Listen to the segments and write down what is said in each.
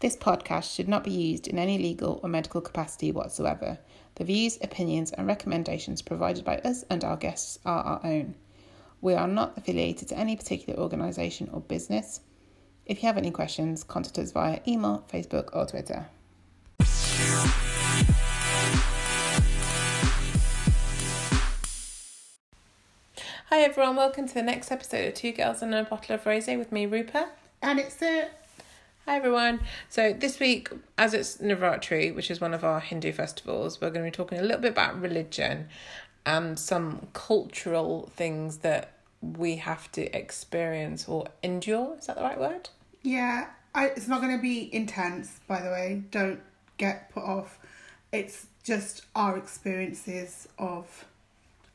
This podcast should not be used in any legal or medical capacity whatsoever. The views, opinions, and recommendations provided by us and our guests are our own. We are not affiliated to any particular organisation or business. If you have any questions, contact us via email, Facebook, or Twitter. Hi everyone, welcome to the next episode of Two Girls and a Bottle of Rosé with me, Rupa. And it's a Hi everyone. So this week, as it's Navratri, which is one of our Hindu festivals, we're going to be talking a little bit about religion and some cultural things that we have to experience or endure. Is that the right word? yeah. I, it's not going to be intense, by the way. Don't get put off. It's just our experiences of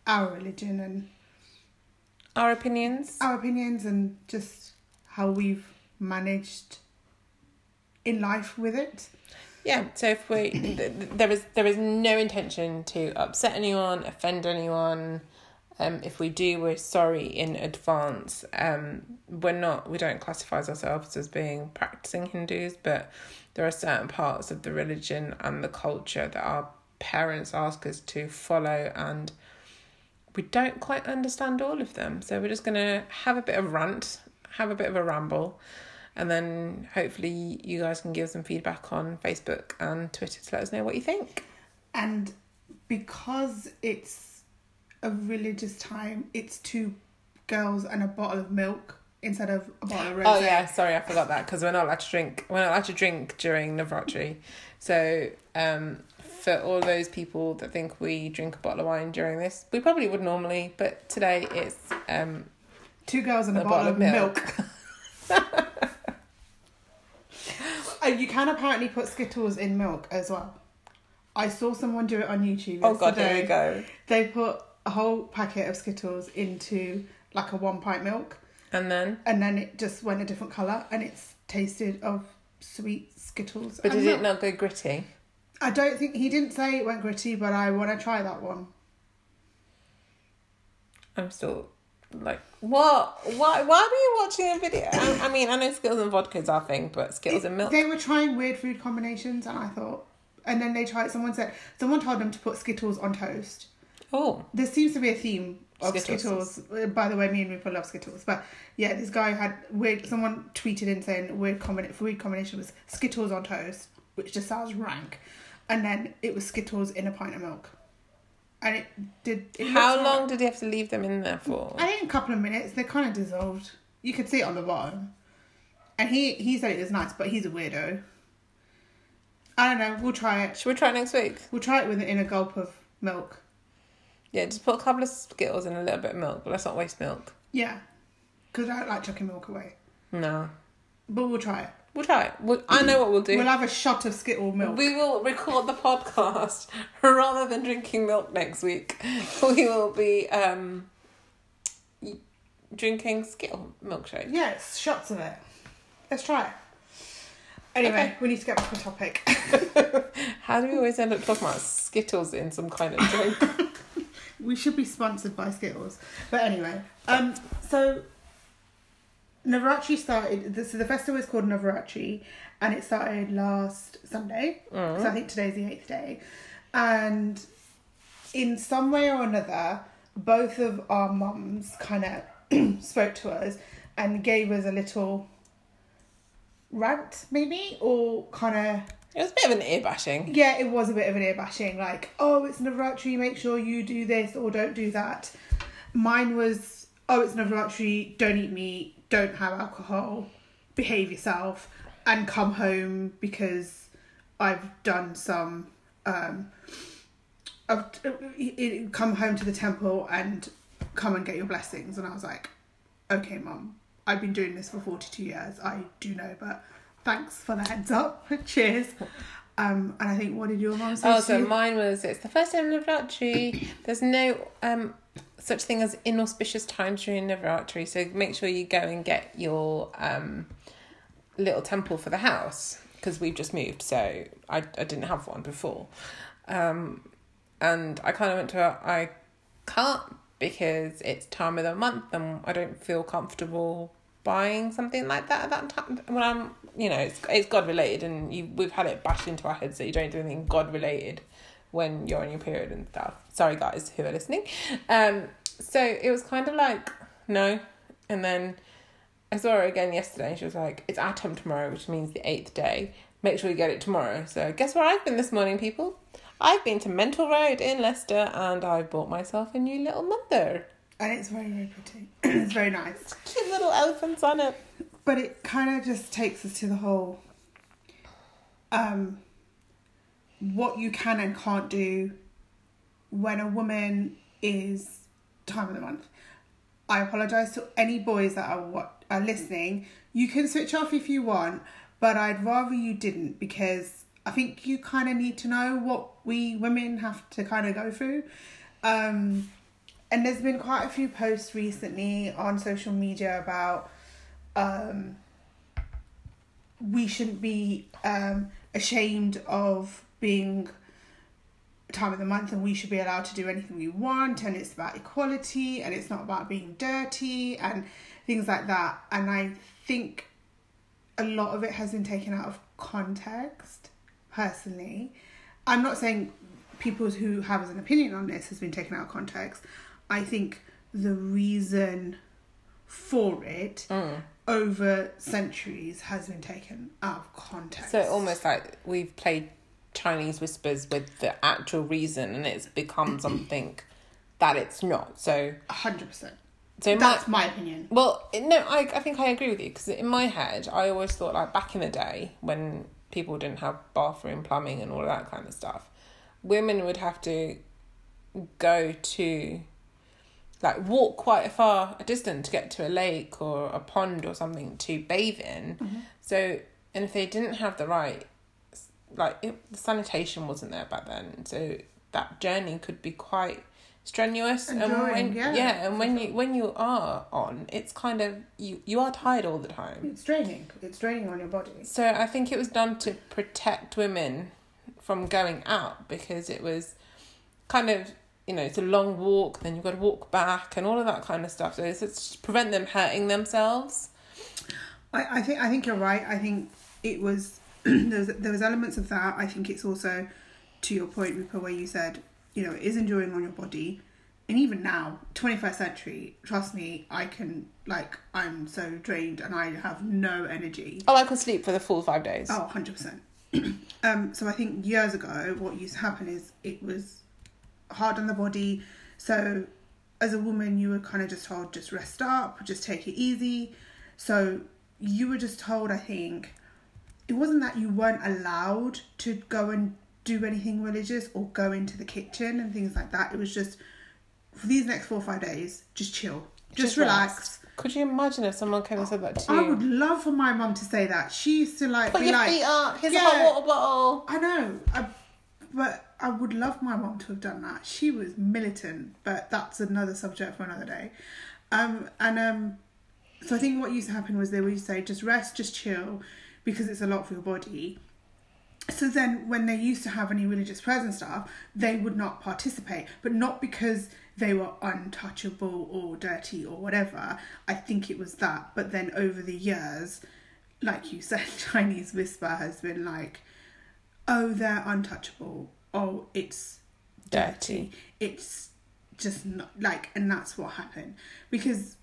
our religion and Our opinions. our opinions and just how we've managed in life with it. Yeah. So if we, th- th- there is there is no intention to upset anyone, offend anyone. Um, if we do, we're sorry in advance. Um, we're not. We don't classify ourselves as being practicing Hindus, but there are certain parts of the religion and the culture that our parents ask us to follow, and we don't quite understand all of them. So we're just gonna have a bit of rant, have a bit of a ramble, and then hopefully you guys can give some feedback on Facebook and Twitter to let us know what you think. And because it's a religious time, it's two girls and a bottle of milk instead of a bottle of rosé. Oh yeah, sorry, I forgot that because we're not allowed to drink. We're not allowed to drink during Navratri. So um, for all those people that think we drink a bottle of wine during this, we probably would normally, but today it's um, Two girls and a, A bottle, bottle of of milk. you can apparently put Skittles in milk as well. I saw someone do it on YouTube. oh god, here yesterday. we go. They put a whole packet of Skittles into like a one pint milk, And then, and then it just went a different color, and it's tasted of sweet Skittles. but did it not go gritty? I don't think he didn't say it went gritty, but I want to try that one. I'm still like, what? Why? Why were you watching a video? I, I mean, I know Skittles and vodka is our thing, but Skittles and milk. They were trying weird food combinations, and I thought, and then they tried. Someone said someone told them to put Skittles on toast. Oh, There seems to be a theme of Skittles. Skittles. Uh, By the way, me and Rupa love Skittles, but yeah, this guy had weird. Someone tweeted in saying weird combina- food combination was Skittles on toast, which just sounds rank, and then it was Skittles in a pint of milk, and it did. It how long did you have to leave them in there for? I think a couple of minutes. They kind of dissolved. You could see it on the bottom, and he he said it was nice, but he's a weirdo. I don't know. We'll try it. Should we try it next week? We'll try it with in a gulp of milk. Yeah, just put a couple of Skittles in a little bit of milk, but let's not waste milk. Yeah, because I don't like chucking milk away. No. But we'll try it. We'll try it. We'll, I know what we'll do. We'll have a shot of Skittle milk. we will record the podcast rather than drinking milk next week. We will be um, drinking Skittle milkshake. Yes, shots of it. Let's try it. Anyway, Okay. we need to get back on topic. How do we always end up talking about Skittles in some kind of drink? we should be sponsored by Skittles. But anyway, um, so Navratri started. So the festival is called Navratri, and it started last Sunday. So I oh. think today's the eighth day, and in some way or another, both of our mums kind of spoke to us and gave us a little rant, maybe, or kind of It was a bit of an ear bashing. yeah, it was a bit of an ear bashing. Like, oh, it's Navratri, make sure you do this or don't do that. Mine was, oh, it's Navratri, don't eat meat, don't have alcohol, behave yourself, and come home because I've done some. Um, I've, come home to the temple and come and get your blessings. And I was like, okay, mum, I've been doing this for 42 years. I do know, but thanks for the heads up. Cheers. Um, and I think, what did your mum say? Oh, so you? mine was it's the first day of Navratri. There's no um such thing as inauspicious times during Navratri, so make sure you go and get your um little temple for the house because we've just moved, so I I didn't have one before, um, and I kind of went to I can't because it's time of the month and I don't feel comfortable buying something like that at that time. When I'm, you know, it's it's God related, and you we've had it bashed into our heads that you don't do anything God related when you're on your period and stuff. Sorry, guys who are listening. Um, so it was kind of like no, and then I saw her again yesterday, and she was like, "It's Atum tomorrow, which means the eighth day. Make sure you get it tomorrow." So guess where I've been this morning, people? I've been to Melton Road in Leicester, and I've bought myself a new little mandir. And it's very, very pretty. it's very nice. Cute little elephants on it. But it kind of just takes us to the whole um, what you can and can't do when a woman is time of the month. I apologize to any boys that are what are listening. You can switch off if you want, but I'd rather you didn't because I think you kind of need to know what we women have to kind of go through. Um, and there's been quite a few posts recently on social media about um, we shouldn't be um, ashamed of being time of the month and we should be allowed to do anything we want and it's about equality and it's not about being dirty and things like that. And i think a lot of it has been taken out of context personally. I'm not saying people who have an opinion on this has been taken out of context. I think the reason for it Mm. over centuries has been taken out of context. So almost like we've played Chinese whispers with the actual reason, and it's become something that it's not. So, 100% so my, that's my opinion well, no, I I think I agree with you because in my head, I always thought like back in the day when people didn't have bathroom plumbing and all of that kind of stuff, women would have to go to like walk quite a far a distance to get to a lake or a pond or something to bathe in. Mm-hmm. So, and if they didn't have the right, like it, the sanitation wasn't there back then, so that journey could be quite strenuous. and when, yeah, and when you when you are on, it's kind of you you are tired all the time. It's draining. It's draining on your body. So I think it was done to protect women from going out because it was kind of you know it's a long walk, then you've got to walk back and all of that kind of stuff. So it's, it's to prevent them hurting themselves. I, I think I think you're right. I think it was there was there was elements of that. I think it's also to your point, Rupa, where you said you know it is enduring on your body, and even now, 21st century, trust me, I can like I'm so drained and I have no energy. Oh, I could sleep for the full five days. Oh, 100%. um, so I think years ago, what used to happen is it was hard on the body. So as a woman, you were kind of just told, just rest up, just take it easy. So you were just told, I think, it wasn't that you weren't allowed to go and do anything religious or go into the kitchen and things like that. It was just, for these next four or five days, just chill. Just, Just relax. rest. Could you imagine if someone came and said that to you? I would love for my mum to say that. She used to like Put be your like, feet up. Here's Yeah. a hot water bottle. I know, I, but I would love my mom to have done that. She was militant, but that's another subject for another day. Um, and um, so I think what used to happen was they would say, just rest, just chill, because it's a lot for your body. So then, when they used to have any religious prayers and stuff, they would not participate, but not because they were untouchable or dirty or whatever. I think it was that. But then over the years, like you said, Chinese whisper has been like, oh, they're untouchable. Oh, it's dirty. It's just not like, and that's what happened. Because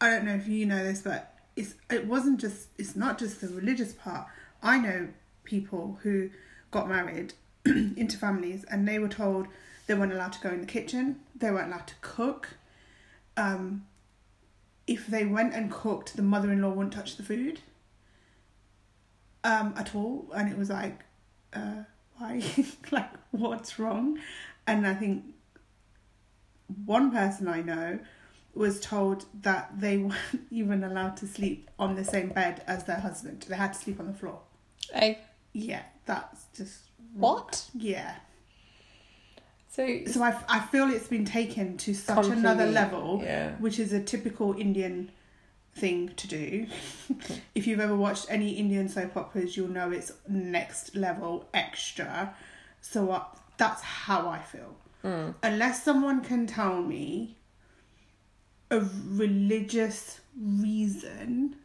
I don't know if you know this, but it's it wasn't just it's not just the religious part. I know people who got married into families and they were told they weren't allowed to go in the kitchen, they weren't allowed to cook. Um, if they went and cooked, the mother in law wouldn't touch the food um, at all. And it was like, uh, why? like, what's wrong? And I think one person I know was told that they weren't even allowed to sleep on the same bed as their husband. They had to sleep on the floor. Hey, Yeah, that's just what? yeah. So So I, I feel it's been taken to such another level, yeah. which is a typical Indian thing to do. if you've ever watched any Indian soap operas, you'll know it's next level extra. So uh, that's how I feel. Mm. Unless someone can tell me a religious reason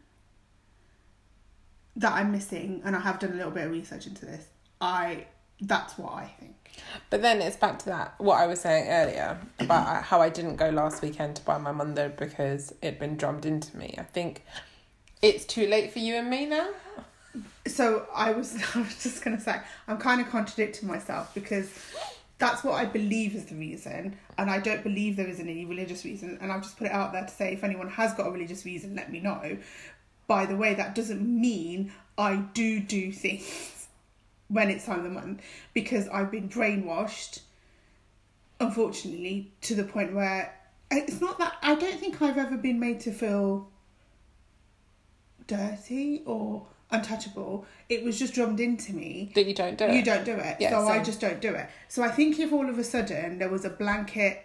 that I'm missing, and I have done a little bit of research into this, I that's what I think. But then it's back to that what I was saying earlier about how I didn't go last weekend to buy my mandir because it'd been drummed into me. I think it's too late for you and me now. So I was I was just gonna say I'm kind of contradicting myself because that's what I believe is the reason, and I don't believe there isn't any religious reason. And I've just put it out there to say if anyone has got a religious reason, let me know. By the way, that doesn't mean I do do things when it's time of the month because I've been brainwashed, unfortunately, to the point where it's not that I don't think I've ever been made to feel dirty or untouchable. It was just drummed into me that you don't do it. You don't do it. Yeah, so I just don't do it. So I think if all of a sudden there was a blanket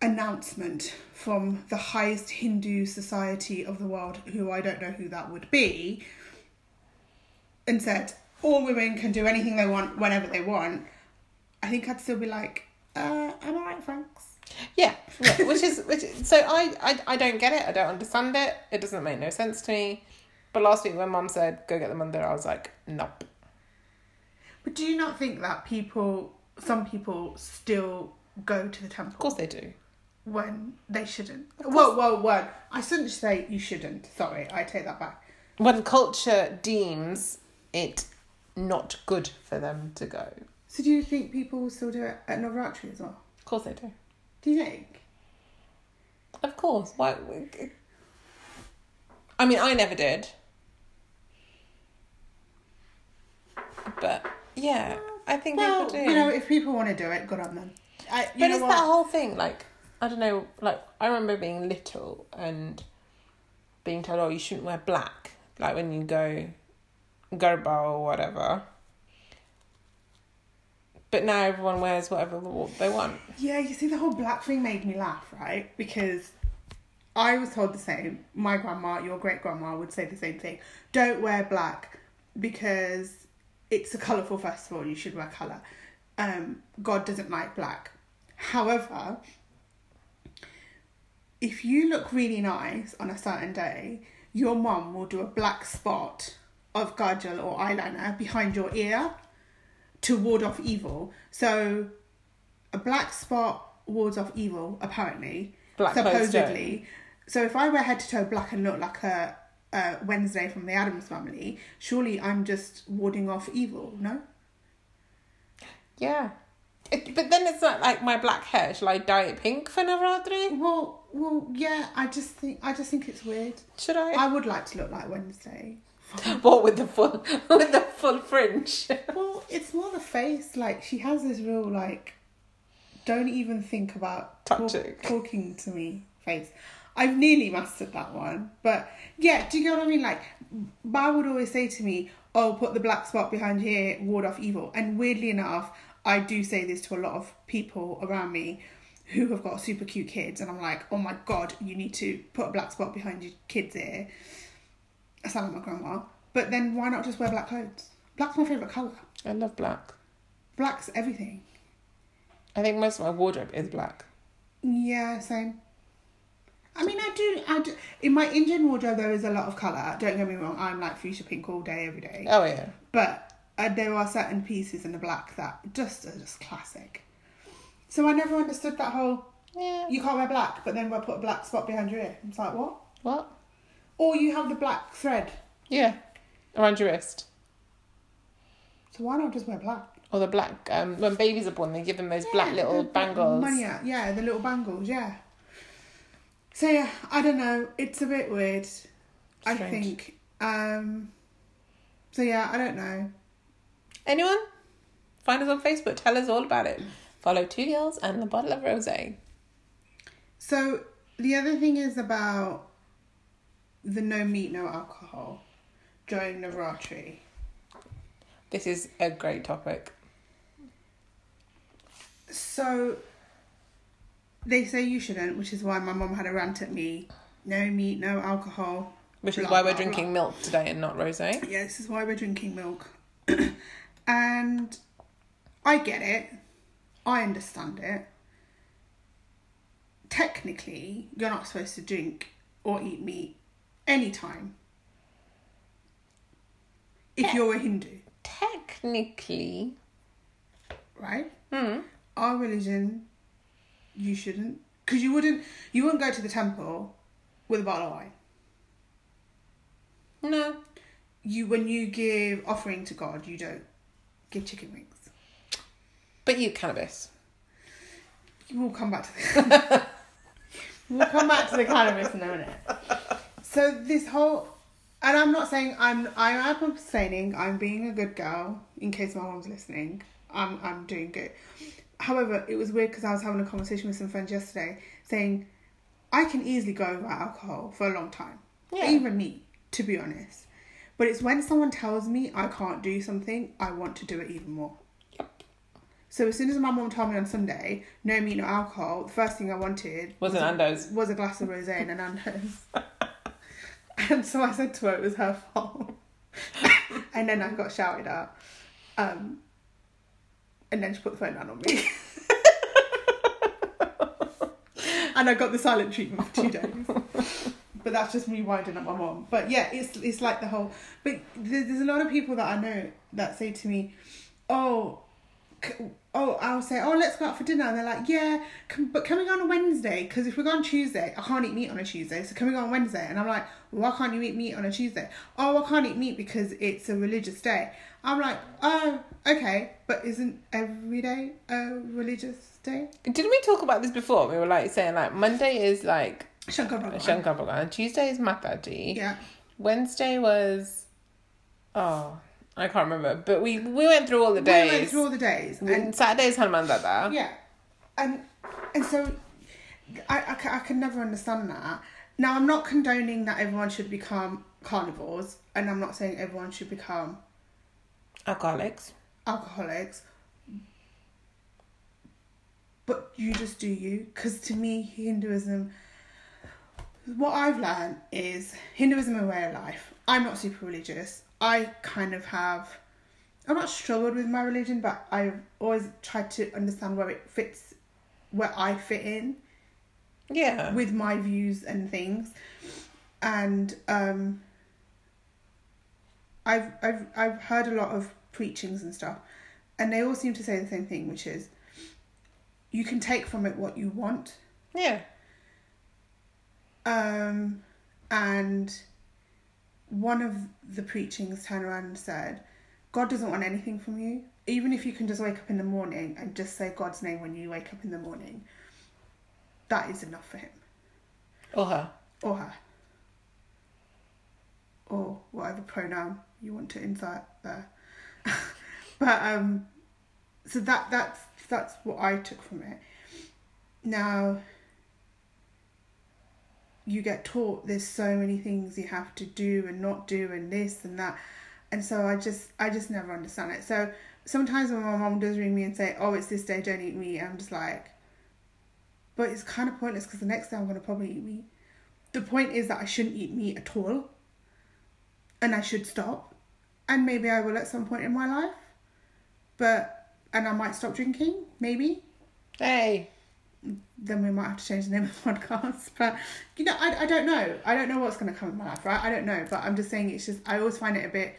announcement from the highest Hindu society of the world, who I don't know who that would be, and said all women can do anything they want whenever they want, I think I'd still be like, uh, I'm alright, thanks. Yeah, yeah, which is which. is- So I, I I don't get it. I don't understand it. It doesn't make no sense to me. But last week when Mum said go get the mandir, I was like, nope. But do you not think that people, some people, still go to the temple Of course they do. when they shouldn't? Well, well, well. I shouldn't say you shouldn't. Sorry, I take that back. When culture deems it not good for them to go, So do you think people will still do it at Navratri as well? Of course they do. Do you think? Of course. Why? Would? I mean, I never did. But yeah, I think Well, people do. you know, if people want to do it, good on them. I, but it's what? that whole thing. Like, I don't know. Like, I remember being little and being told, "Oh, you shouldn't wear black." Like when you go garba or whatever. But now everyone wears whatever they want. Yeah, you see, the whole black thing made me laugh, right? Because I was told the same. My grandma, your great grandma, would say the same thing. Don't wear black because it's a colourful festival. You should wear colour. Um, God doesn't like black. However, if you look really nice on a certain day, your mum will do a black spot of kajal or eyeliner behind your ear to ward off evil. So a black spot wards off evil, apparently. Black supposedly. So if I wear head to toe black and look like a, a Wednesday from the Addams family, surely I'm just warding off evil, no? Yeah. It, but then it's not like my black hair. Shall I dye it pink for Navratri? Well, well, yeah. I just think I just think it's weird. Should I? I would like to look like Wednesday. What with the full with the full fringe? Well, it's more the face. Like she has this real like, don't even think about talk- talking to me face. I've nearly mastered that one, but yeah, do you get what I mean? Like, Ba would always say to me, "Oh, put the black spot behind here, ward off evil." And weirdly enough, I do say this to a lot of people around me who have got super cute kids, and I'm like, "Oh my god, you need to put a black spot behind your kids' ear." I sound like my grandma, but then why not just wear black clothes? Black's my favorite color. I love black. Black's everything. I think most of my wardrobe is black. Yeah, same. I mean, I do. I do. In my Indian wardrobe, there is a lot of color. Don't get me wrong. I'm like fuchsia pink all day, every day. Oh yeah. But uh, there are certain pieces in the black that just are just classic. So I never understood that whole Yeah. you can't wear black, but then we'll put a black spot behind your ear. It's like what? What? Or you have the black thread. Yeah. Around your wrist. So why not just wear black? Or the black um when babies are born they give them those black little the- bangles. Money yeah, the little bangles, yeah. So yeah, I don't know. It's a bit weird. I think. Um. So yeah, I don't know. Anyone? Find us on Facebook, tell us all about it. Follow two girls and the bottle of rosé. So the other thing is about the no meat, no alcohol during Navratri. This is a great topic. So they say you shouldn't, which is why my mum had a rant at me. No meat, no alcohol. Which is Blah, why we're blah, drinking milk today and not rosé. Yeah, this is why we're drinking milk. and I get it. I understand it. technically you're not supposed to drink or eat meat anytime. If you're a Hindu, Technically, right? hmm. Our religion, you shouldn't, because you wouldn't, you wouldn't go to the temple with a bottle of wine. no. You when you give offering to God, you don't give chicken wings. But you cannabis. We'll come back to the we'll come back to the cannabis in a minute. So this whole and I'm not saying I'm I am abstaining, I'm being a good girl, in case my mom's listening. I'm I'm doing good. However, it was weird because I was having a conversation with some friends yesterday saying I can easily go without alcohol for a long time. Yeah. Even me, to be honest. But it's when someone tells me I can't do something, I want to do it even more. Yep. So as soon as my mom told me on Sunday, no meat, no alcohol, the first thing I wanted Was an a- Nando's. was a glass of rosé and an Nando's. and so I said to her it was her fault. and then I got shouted at. Um, and then she put the phone down on me. and I got the silent treatment for two days. But that's just me winding up my mom. But yeah, it's it's like the whole. But there's, a lot of people that I know that say to me, "Oh, oh," I'll say, "Oh, let's go out for dinner." And they're like, "Yeah, can, but can we go on a Wednesday? Because if we go on Tuesday, I can't eat meat on a Tuesday. So can we go on Wednesday?" And I'm like, "Why can't you eat meat on a Tuesday?" "Oh, I can't eat meat because it's a religious day." I'm like, "Oh, okay, but isn't every day a religious day?" Didn't we talk about this before? We were like saying like Monday is like Shankar. Shankar Tuesday is Mataji, Yeah. Wednesday was oh I can't remember, but we we went through all the days. We went through all the days. Mm. And Saturdays and Saturday is Hanuman Dada. Yeah, and and so I, I, I can never understand that. Now I'm not condoning that everyone should become carnivores, and I'm not saying everyone should become Alcoholics. alcoholics. But you just do you, because to me Hinduism, what I've learned is Hinduism a way of life. I'm not super religious. I kind of have. I've not struggled with my religion, but I've always tried to understand where it fits, where I fit in Yeah. with my views and things. And um I've I've I've heard a lot of preachings and stuff and they all seem to say the same thing, which is you can take from it what you want. yeah. Um and one of the preachings turned around and said, God doesn't want anything from you. Even if you can just wake up in the morning and just say God's name when you wake up in the morning, that is enough for him. Or her. or her or whatever pronoun you want to insert there but um so that that's that's what i took from it now you get taught there's so many things you have to do and not do and this and that. And so i just i just never understand it. So sometimes when my mom does ring me and say oh it's this day don't eat meat i'm just like but it's kind of pointless because the next day i'm going to probably eat meat. The point is that I shouldn't eat meat at all and I should stop and maybe I will at some point in my life but and I might stop drinking maybe. Hey. Then we might have to change the name of the podcast but you know I, I don't know. I don't know what's going to come in my life right? I don't know but I'm just saying it's just I always find it a bit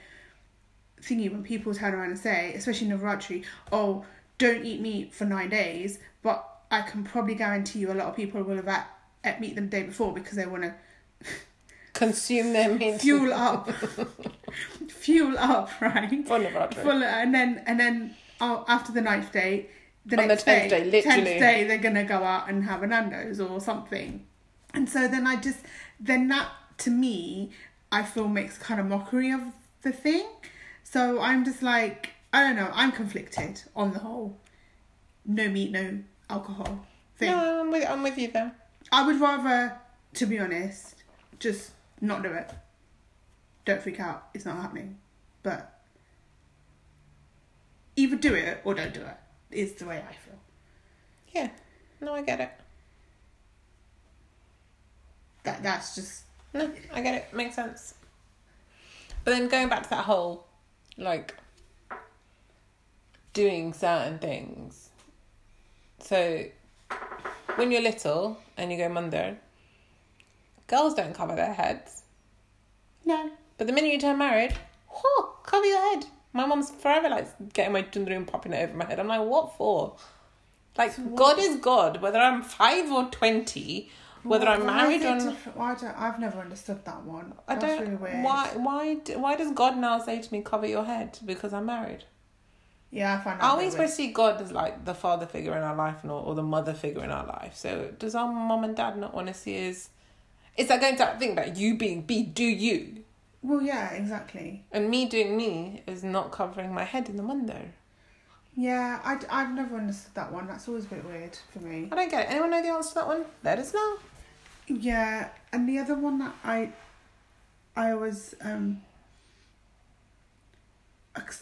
thingy when people turn around and say especially Navaratri oh don't eat meat for nine days but I can probably guarantee you a lot of people will have ate, ate meat the day before because they want to Consume them into fuel up. Fuel up right? Full of. Full, and then and then oh, after the ninth day the On the next 10th day, day, literally. 10th day they're gonna go out and have a nando's or something and so then i just then that to me i feel makes kind of mockery of the thing so i'm just like i don't know i'm conflicted on the whole no meat no alcohol thing No, I'm with, I'm with you there. I would rather, to be honest, just not do it. Don't freak out. It's not happening. But either do it or don't do it. Is the way I feel. Yeah. No, I get it. That that's just No, I get it. Makes sense. But then going back to that whole, like, doing certain things. So, when you're little and you go mandir, girls don't cover their heads. No. But the minute you turn married, oh, cover your head. My mum's forever like getting my chundru and popping it over my head. I'm like, what for? Like, God is God, whether I'm five or 20, whether I'm married or not. Why don't I have never understood that one. I That's don't. really weird. Why? Why? Why does God now say to me, "Cover your head" because I'm married? Yeah, I find that I always weird. see God as like the father figure in our life, and or, or the mother figure in our life. So does our mum and dad not want to see us? Is that going to think that you being be do you Well, yeah, exactly. and me doing me is not covering my head in the window? Yeah, I, I've never understood that one. That's always a bit weird for me. I don't get it. Anyone know the answer to that one? Let us know. Yeah, and the other one that I, I was um,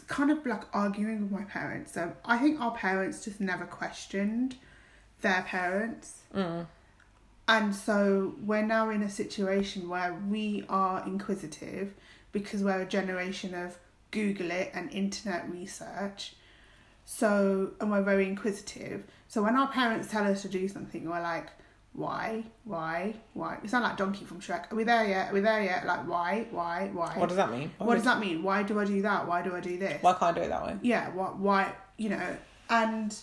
kind of like arguing with my parents. So I think our parents just never questioned their parents, Mm. And so we're now in a situation where we are inquisitive because we're a generation of Google it and internet research. So and we're very inquisitive. So when our parents tell us to do something, we're like, why, why, why? We sound like Donkey from Shrek. Are we there yet? Are we there yet? Like why, why, why? What does that mean? What does that mean? Why do I do that? Why do I do this? Why can't I do it that way? Yeah, what, why, you know? And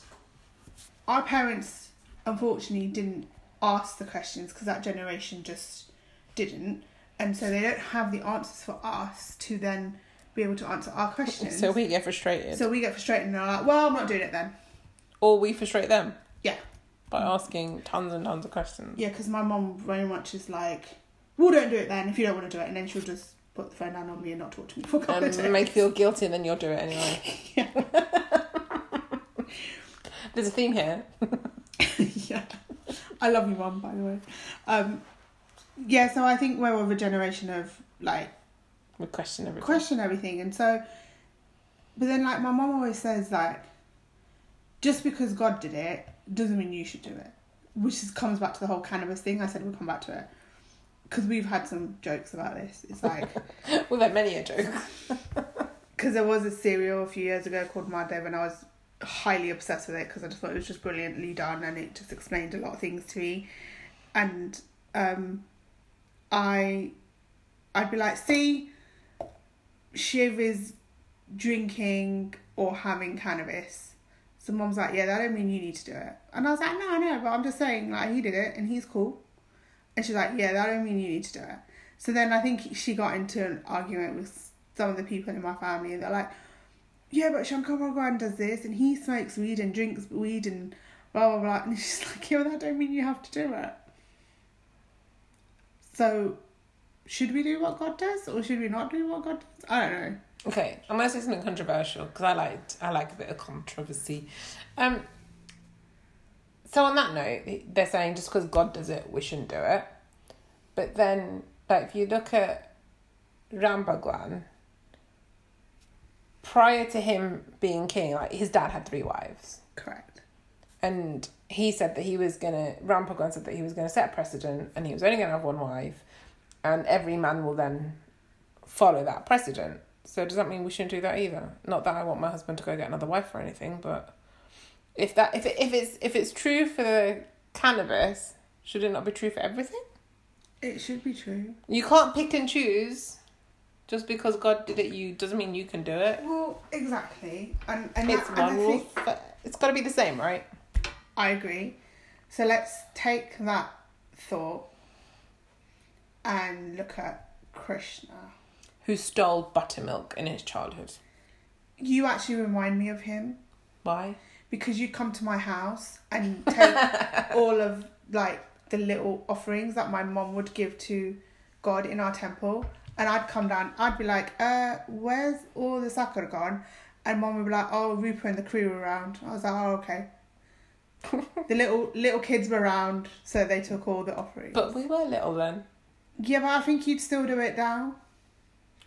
our parents, unfortunately, didn't ask the questions because that generation just didn't, and so they don't have the answers for us to then be able to answer our questions. So we get frustrated, so we get frustrated and are like, well, I'm not doing it then. or we frustrate them. Yeah. By asking tons and tons of questions. Yeah, because my mom very much is like, well, don't do it then if you don't want to do it, and then she'll just put the phone down on me and not talk to me for a couple and make you feel guilty, and then you'll do it anyway. There's a theme here. yeah, I love you, mum. By the way, um, yeah. So I think we're of a generation of like We question everything. question everything, and so, but then like my mom always says like, just because God did it doesn't mean you should do it, which is, comes back to the whole cannabis thing. I said we'll come back to it because we've had some jokes about this. It's like. We've had many a joke. because there was a serial a few years ago called Mahadev, and I was highly obsessed with it because I just thought it was just brilliantly done, and it just explained a lot of things to me. And um, I, I'd be like, see, Shiv is drinking or having cannabis. So mom's like, yeah, that don't mean you need to do it. And I was like, no, I know, but I'm just saying, like, he did it and he's cool. And she's like, yeah, that don't mean you need to do it. So then I think she got into an argument with some of the people in my family, and they're like, yeah, but Shankar Bhagwan does this, and he smokes weed and drinks weed and blah blah blah. And she's like, yeah, well, that don't mean you have to do it. So, should we do what God does, or should we not do what God does? I don't know. Okay, I'm gonna say something controversial because I like I like a bit of controversy. Um. So on that note, they're saying just because God does it, we shouldn't do it. But then, like, if you look at Ram Bhagwan, prior to him being king, like his dad had three wives. Correct. and he said that he was gonna Ram Bhagwan said that he was gonna set a precedent and he was only gonna have one wife and every man will then follow that precedent. So does that mean we shouldn't do that either? Not that I want my husband to go get another wife or anything, but if that if it, if it's if it's true for the cannabis, should it not be true for everything? It should be true. You can't pick and choose just because God did it you doesn't mean you can do it. Well, exactly, and and, It's that, one rule. it's gotta be the same, right? I agree. So let's take that thought and look at Krishna. Who stole buttermilk in his childhood. You actually remind me of him Why? because you come to my house and take all of like the little offerings that my mom would give to God in our temple, and I'd come down. I'd be like, "Uh, where's all the sakura gone?" And mom would be like, "Oh, Rupa and the crew were around." I was like, "Oh, okay." the little little kids were around, so they took all the offerings. But we were little then. yeah, but I think you'd still do it now.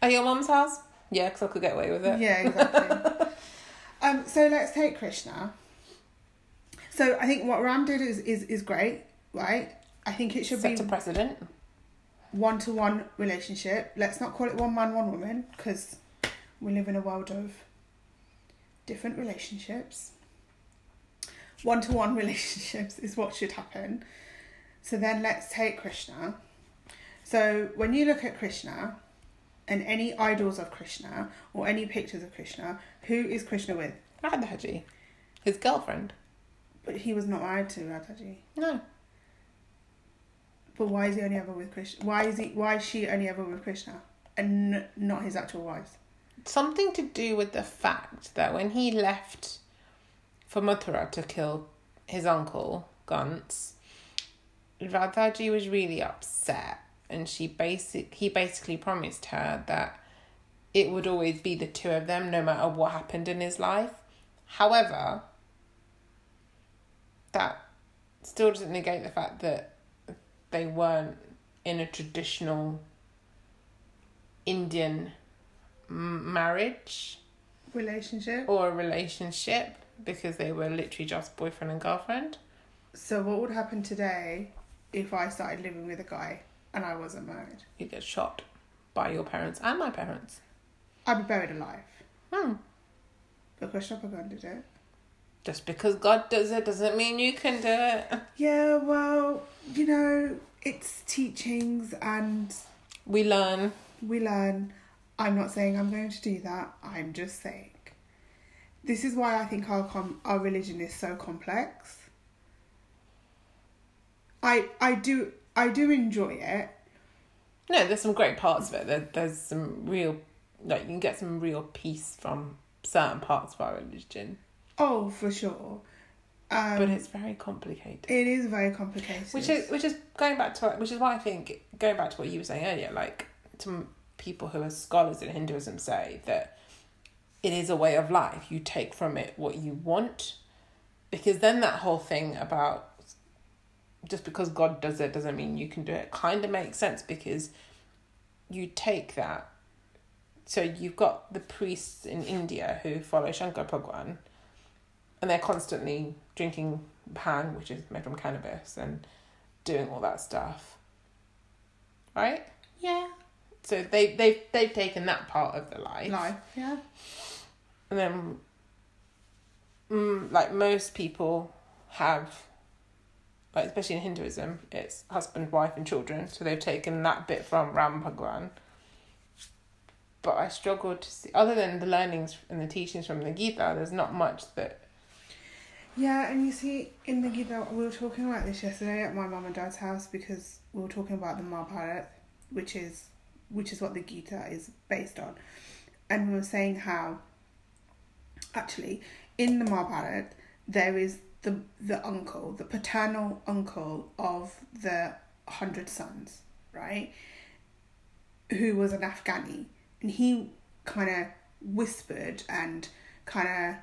At your mum's house? Yeah, because I could get away with it. Yeah, exactly. um, so let's take Krishna. So I think what Ram did is is, is great, right? I think it should Set be a precedent. One to one relationship. Let's not call it one man, one woman, because we live in a world of different relationships. one to one relationships is what should happen. So then let's take Krishna. So when you look at Krishna and any idols of Krishna or any pictures of Krishna, who is Krishna with? Radhaji, his girlfriend. But he was not married to Radhaji. No, But why is he only ever with Krishna? Why is he? Why is she only ever with Krishna and not his actual wives? something to do with the fact that when he left for Mathura to kill his uncle Kans, Radhaji was really upset, and she basic he basically promised her that it would always be the two of them, no matter what happened in his life. However, that still doesn't negate the fact that they weren't in a traditional Indian m- marriage Relationship. or a relationship because they were literally just boyfriend and girlfriend. So what would happen today if I started living with a guy and I wasn't married? You get shot by your parents and my parents. I'd be buried alive. Hmm. Krishna Bhagavan did it. Just because God does it doesn't mean you can do it. Yeah, well, you know, it's teachings and We learn. we learn. I'm not saying I'm going to do that. I'm just saying. This is why I think our com- our religion is so complex. I I do I do enjoy it. No, there's some great parts of it. There, there's some real, like, you can get some real peace from certain parts of our religion. Oh, for sure. Um, but it's very complicated. it is very complicated. Which is which is going back to which is why I think going back to what you were saying earlier, like some people who are scholars in Hinduism say that it is a way of life. You take from it what you want, because then that whole thing about just because God does it doesn't mean you can do it kind of makes sense because you take that. So you've got the priests in India who follow Shankar Bhagwan, and they're constantly drinking bhang, which is made from cannabis, and doing all that stuff. Right? yeah, So they they they've taken that part of the life, life. Yeah, and then, mm, like most people have, like especially in Hinduism, it's husband, wife, and children. So they've taken that bit from Ram Bhagwan. But I struggle to see, other than the learnings and the teachings from the Gita, there's not much that yeah. And you see, in the Gita, we were talking about this yesterday at my mum and dad's house because we were talking about the Mahabharata, which is which is what the Gita is based on, and we were saying how actually in the Mahabharata there is the the uncle, the paternal uncle of the hundred sons, right? Who was an Afghani, and he kind of whispered and kind of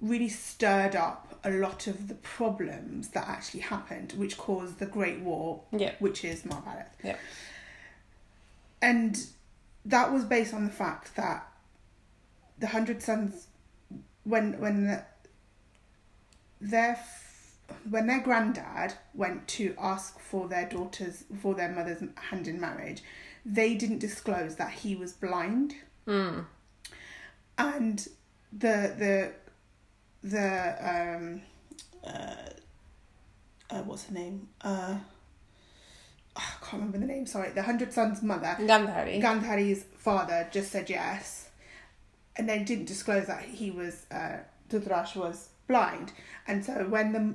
really stirred up a lot of the problems that actually happened, which caused the Great War, Yeah. which is Mahabharata. Yeah. And that was based on the fact that the Hundred Sons, when when the, their when their granddad went to ask for their daughters for their mother's hand in marriage, they didn't disclose that he was blind mm, and the the the um uh, uh what's her name? Uh I can't remember the name sorry. The hundred sons mother. Gandhari. Gandhari's father just said yes and then didn't disclose that he was uh Dhritarashtra was blind. And so when the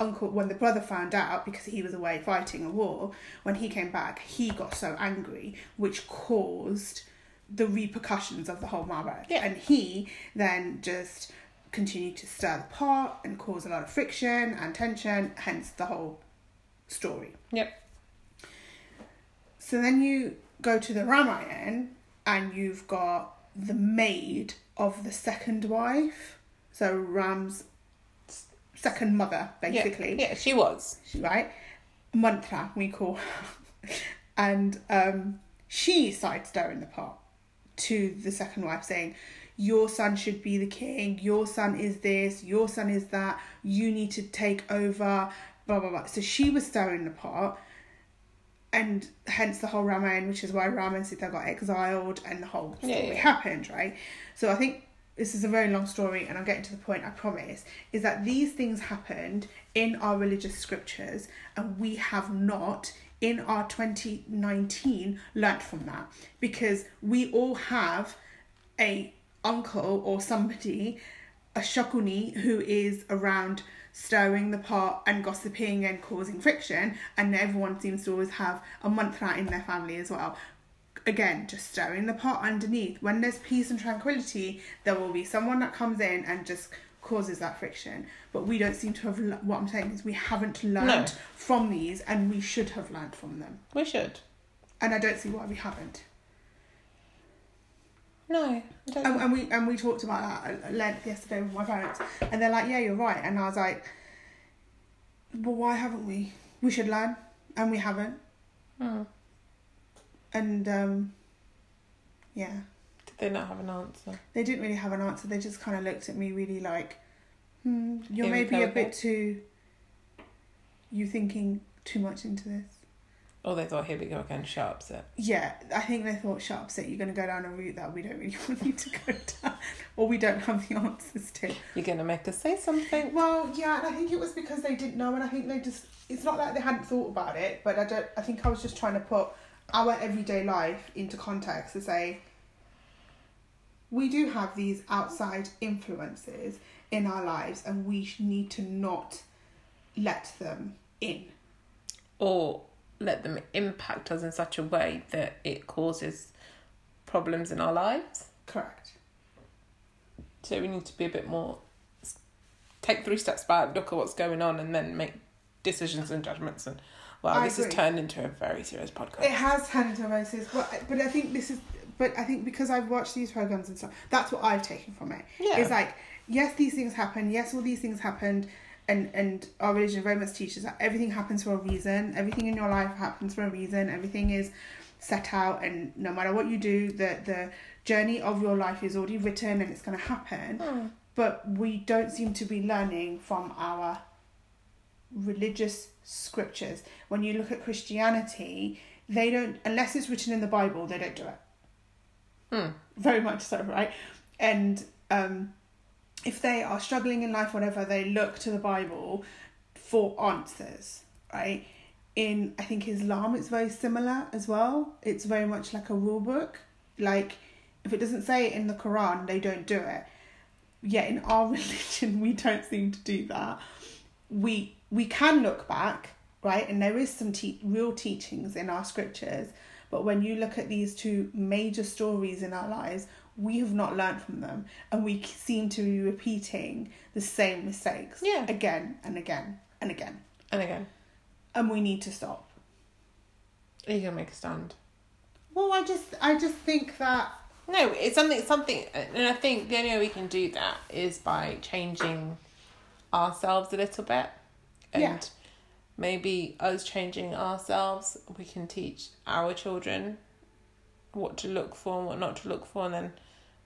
uncle when the brother found out because he was away fighting a war when he came back he got so angry which caused the repercussions of the whole Mahabharata. Yeah. and he then just continued to stir the pot and cause a lot of friction and tension hence the whole story Yep. so then you go to the Ramayan and you've got the maid of the second wife. So Ram's second mother, basically. Yeah, yeah, she was. Right? Manthara, we call her. and um, she started stirring the pot to the second wife, saying, Your son should be the king, your son is this, your son is that, you need to take over, blah, blah, blah. So she was stirring the pot and hence the whole Ramayana, which is why Ram and Sita got exiled and the whole story Yeah, yeah. happened, right? So I think this is a very long story and I'm getting to the point, I promise, is that these things happened in our religious scriptures and we have not in our 2019 learnt from that because we all have a uncle or somebody a Shakuni who is around stirring the pot and gossiping and causing friction and everyone seems to always have a Manthara in their family as well. Again just stirring the pot underneath. When there's peace and tranquility there will be someone that comes in and just causes that friction. But we don't seem to have le- what i'm saying is we haven't learned No. from these and we should have learned from them. We should. and i don't see why we haven't No, I don't. and, and we and we talked about that at length yesterday with my parents, and they're like, "Yeah, you're right," and I was like, "Well, why haven't we? We should learn, and we haven't." Hmm. And um, yeah, Did they not have an answer? they didn't really have an answer. They just kind of looked at me really like, "Hmm, you're maybe a bit too. You thinking too much into this." Or they thought, here we go again, shut up, sit. Yeah, I think they thought, "Shut up, sit. You're going to go down a route that we don't really want you to go down, or we don't have the answers to." You're going to make us say something. Well, yeah, and I think it was because they didn't know, and I think they just. It's not like they hadn't thought about it, but I don't. I think I was just trying to put our everyday life into context to say we do have these outside influences in our lives, and we need to not let them in. Or let them impact us in such a way that it causes problems in our lives. Correct. So we need to be a bit more. Take three steps back, look at what's going on, and then make decisions and judgments. And wow, I this has turned into a very serious podcast. It has turned into a very serious, but but I think this is. But I think because I've watched these programs and stuff, that's what I've taken from it. Yeah. It's like, yes, these things happen. Yes, all these things happened. And, and our religion very much teaches that everything happens for a reason. Everything in your life happens for a reason. Everything is set out, and no matter what you do, the the journey of your life is already written, and it's going to happen. Hmm. But we don't seem to be learning from our religious scriptures. When you look at Christianity, they don't unless it's written in the Bible, they don't do it Hmm. very much so, right? And um, if they are struggling in life, whatever, they look to the Bible for answers, right? In I think Islam, it's very similar as well. It's very much like a rule book. Like if it doesn't say it in the Quran, they don't do it. Yet in our religion, we don't seem to do that. We we can look back, right? And there is some te- real teachings in our scriptures. But when you look at these two major stories in our lives, we have not learned from them, and we seem to be repeating the same mistakes Yeah. again and again and again. And again, And we need to stop. are you gonna make a stand? Well, I just I just think that No, it's something. Something, and I think the only way we can do that is by changing ourselves a little bit, and Yeah. maybe us changing ourselves, we can teach our children what to look for and what not to look for, and then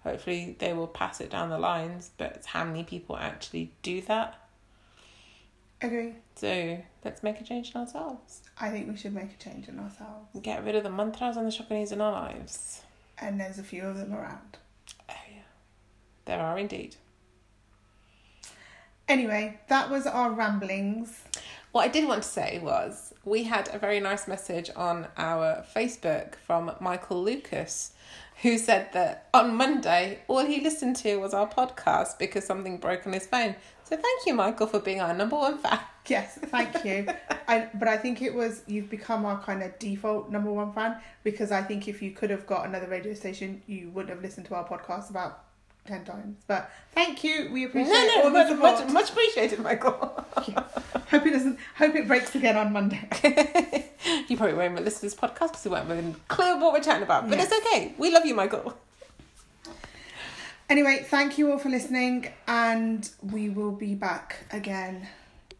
hopefully they will pass it down the lines. But it's how many people actually do that? agree. So let's make a change in ourselves. I think we should make a change in ourselves. Get rid of the Mantharas and the Shakunis in our lives. And there's a few of them around. Oh yeah, there are indeed. Anyway, that was our ramblings. What I did want to say was we had a very nice message on our Facebook from Michael Lucas, who said that on Monday all he listened to was our podcast because something broke on his phone. So thank you, Michael, for being our number one fan. Yes, thank you. I but I think it was you've become our kind of default number one fan because I think if you could have got another radio station, you wouldn't have listened to our podcast about ten times. But thank you, we appreciate no, all the support. much, much appreciated, Michael. Hope it doesn't. Hope it breaks again on Monday. you probably won't even listen to this podcast because we won't have a clue what we're chatting about. But it's okay. We love you, Michael. Anyway, thank you all for listening, and we will be back again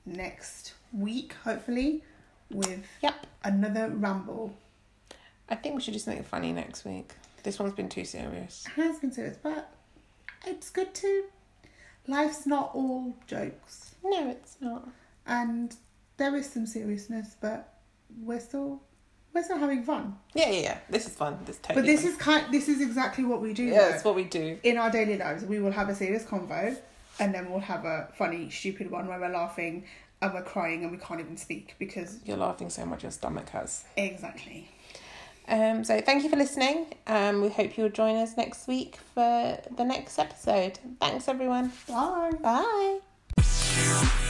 next week, hopefully, with Yep. another ramble. I think we should do something funny next week. This one's been too serious. It has been serious, but it's good too. Life's not all jokes. No, it's not. And there is some seriousness, but we're still we're still having fun. Yeah, yeah, yeah. This is fun. This is totally. But this fun. is kind. This is exactly what we do. yeah, it's what we do. in our daily lives, we will have a serious convo, and then we'll have a funny, stupid one where we're laughing and we're crying and we can't even speak because You're laughing so much your stomach hurts. exactly. Um, so thank you for listening. Um, we hope you'll join us next week for the next episode. Thanks everyone. Bye. Bye.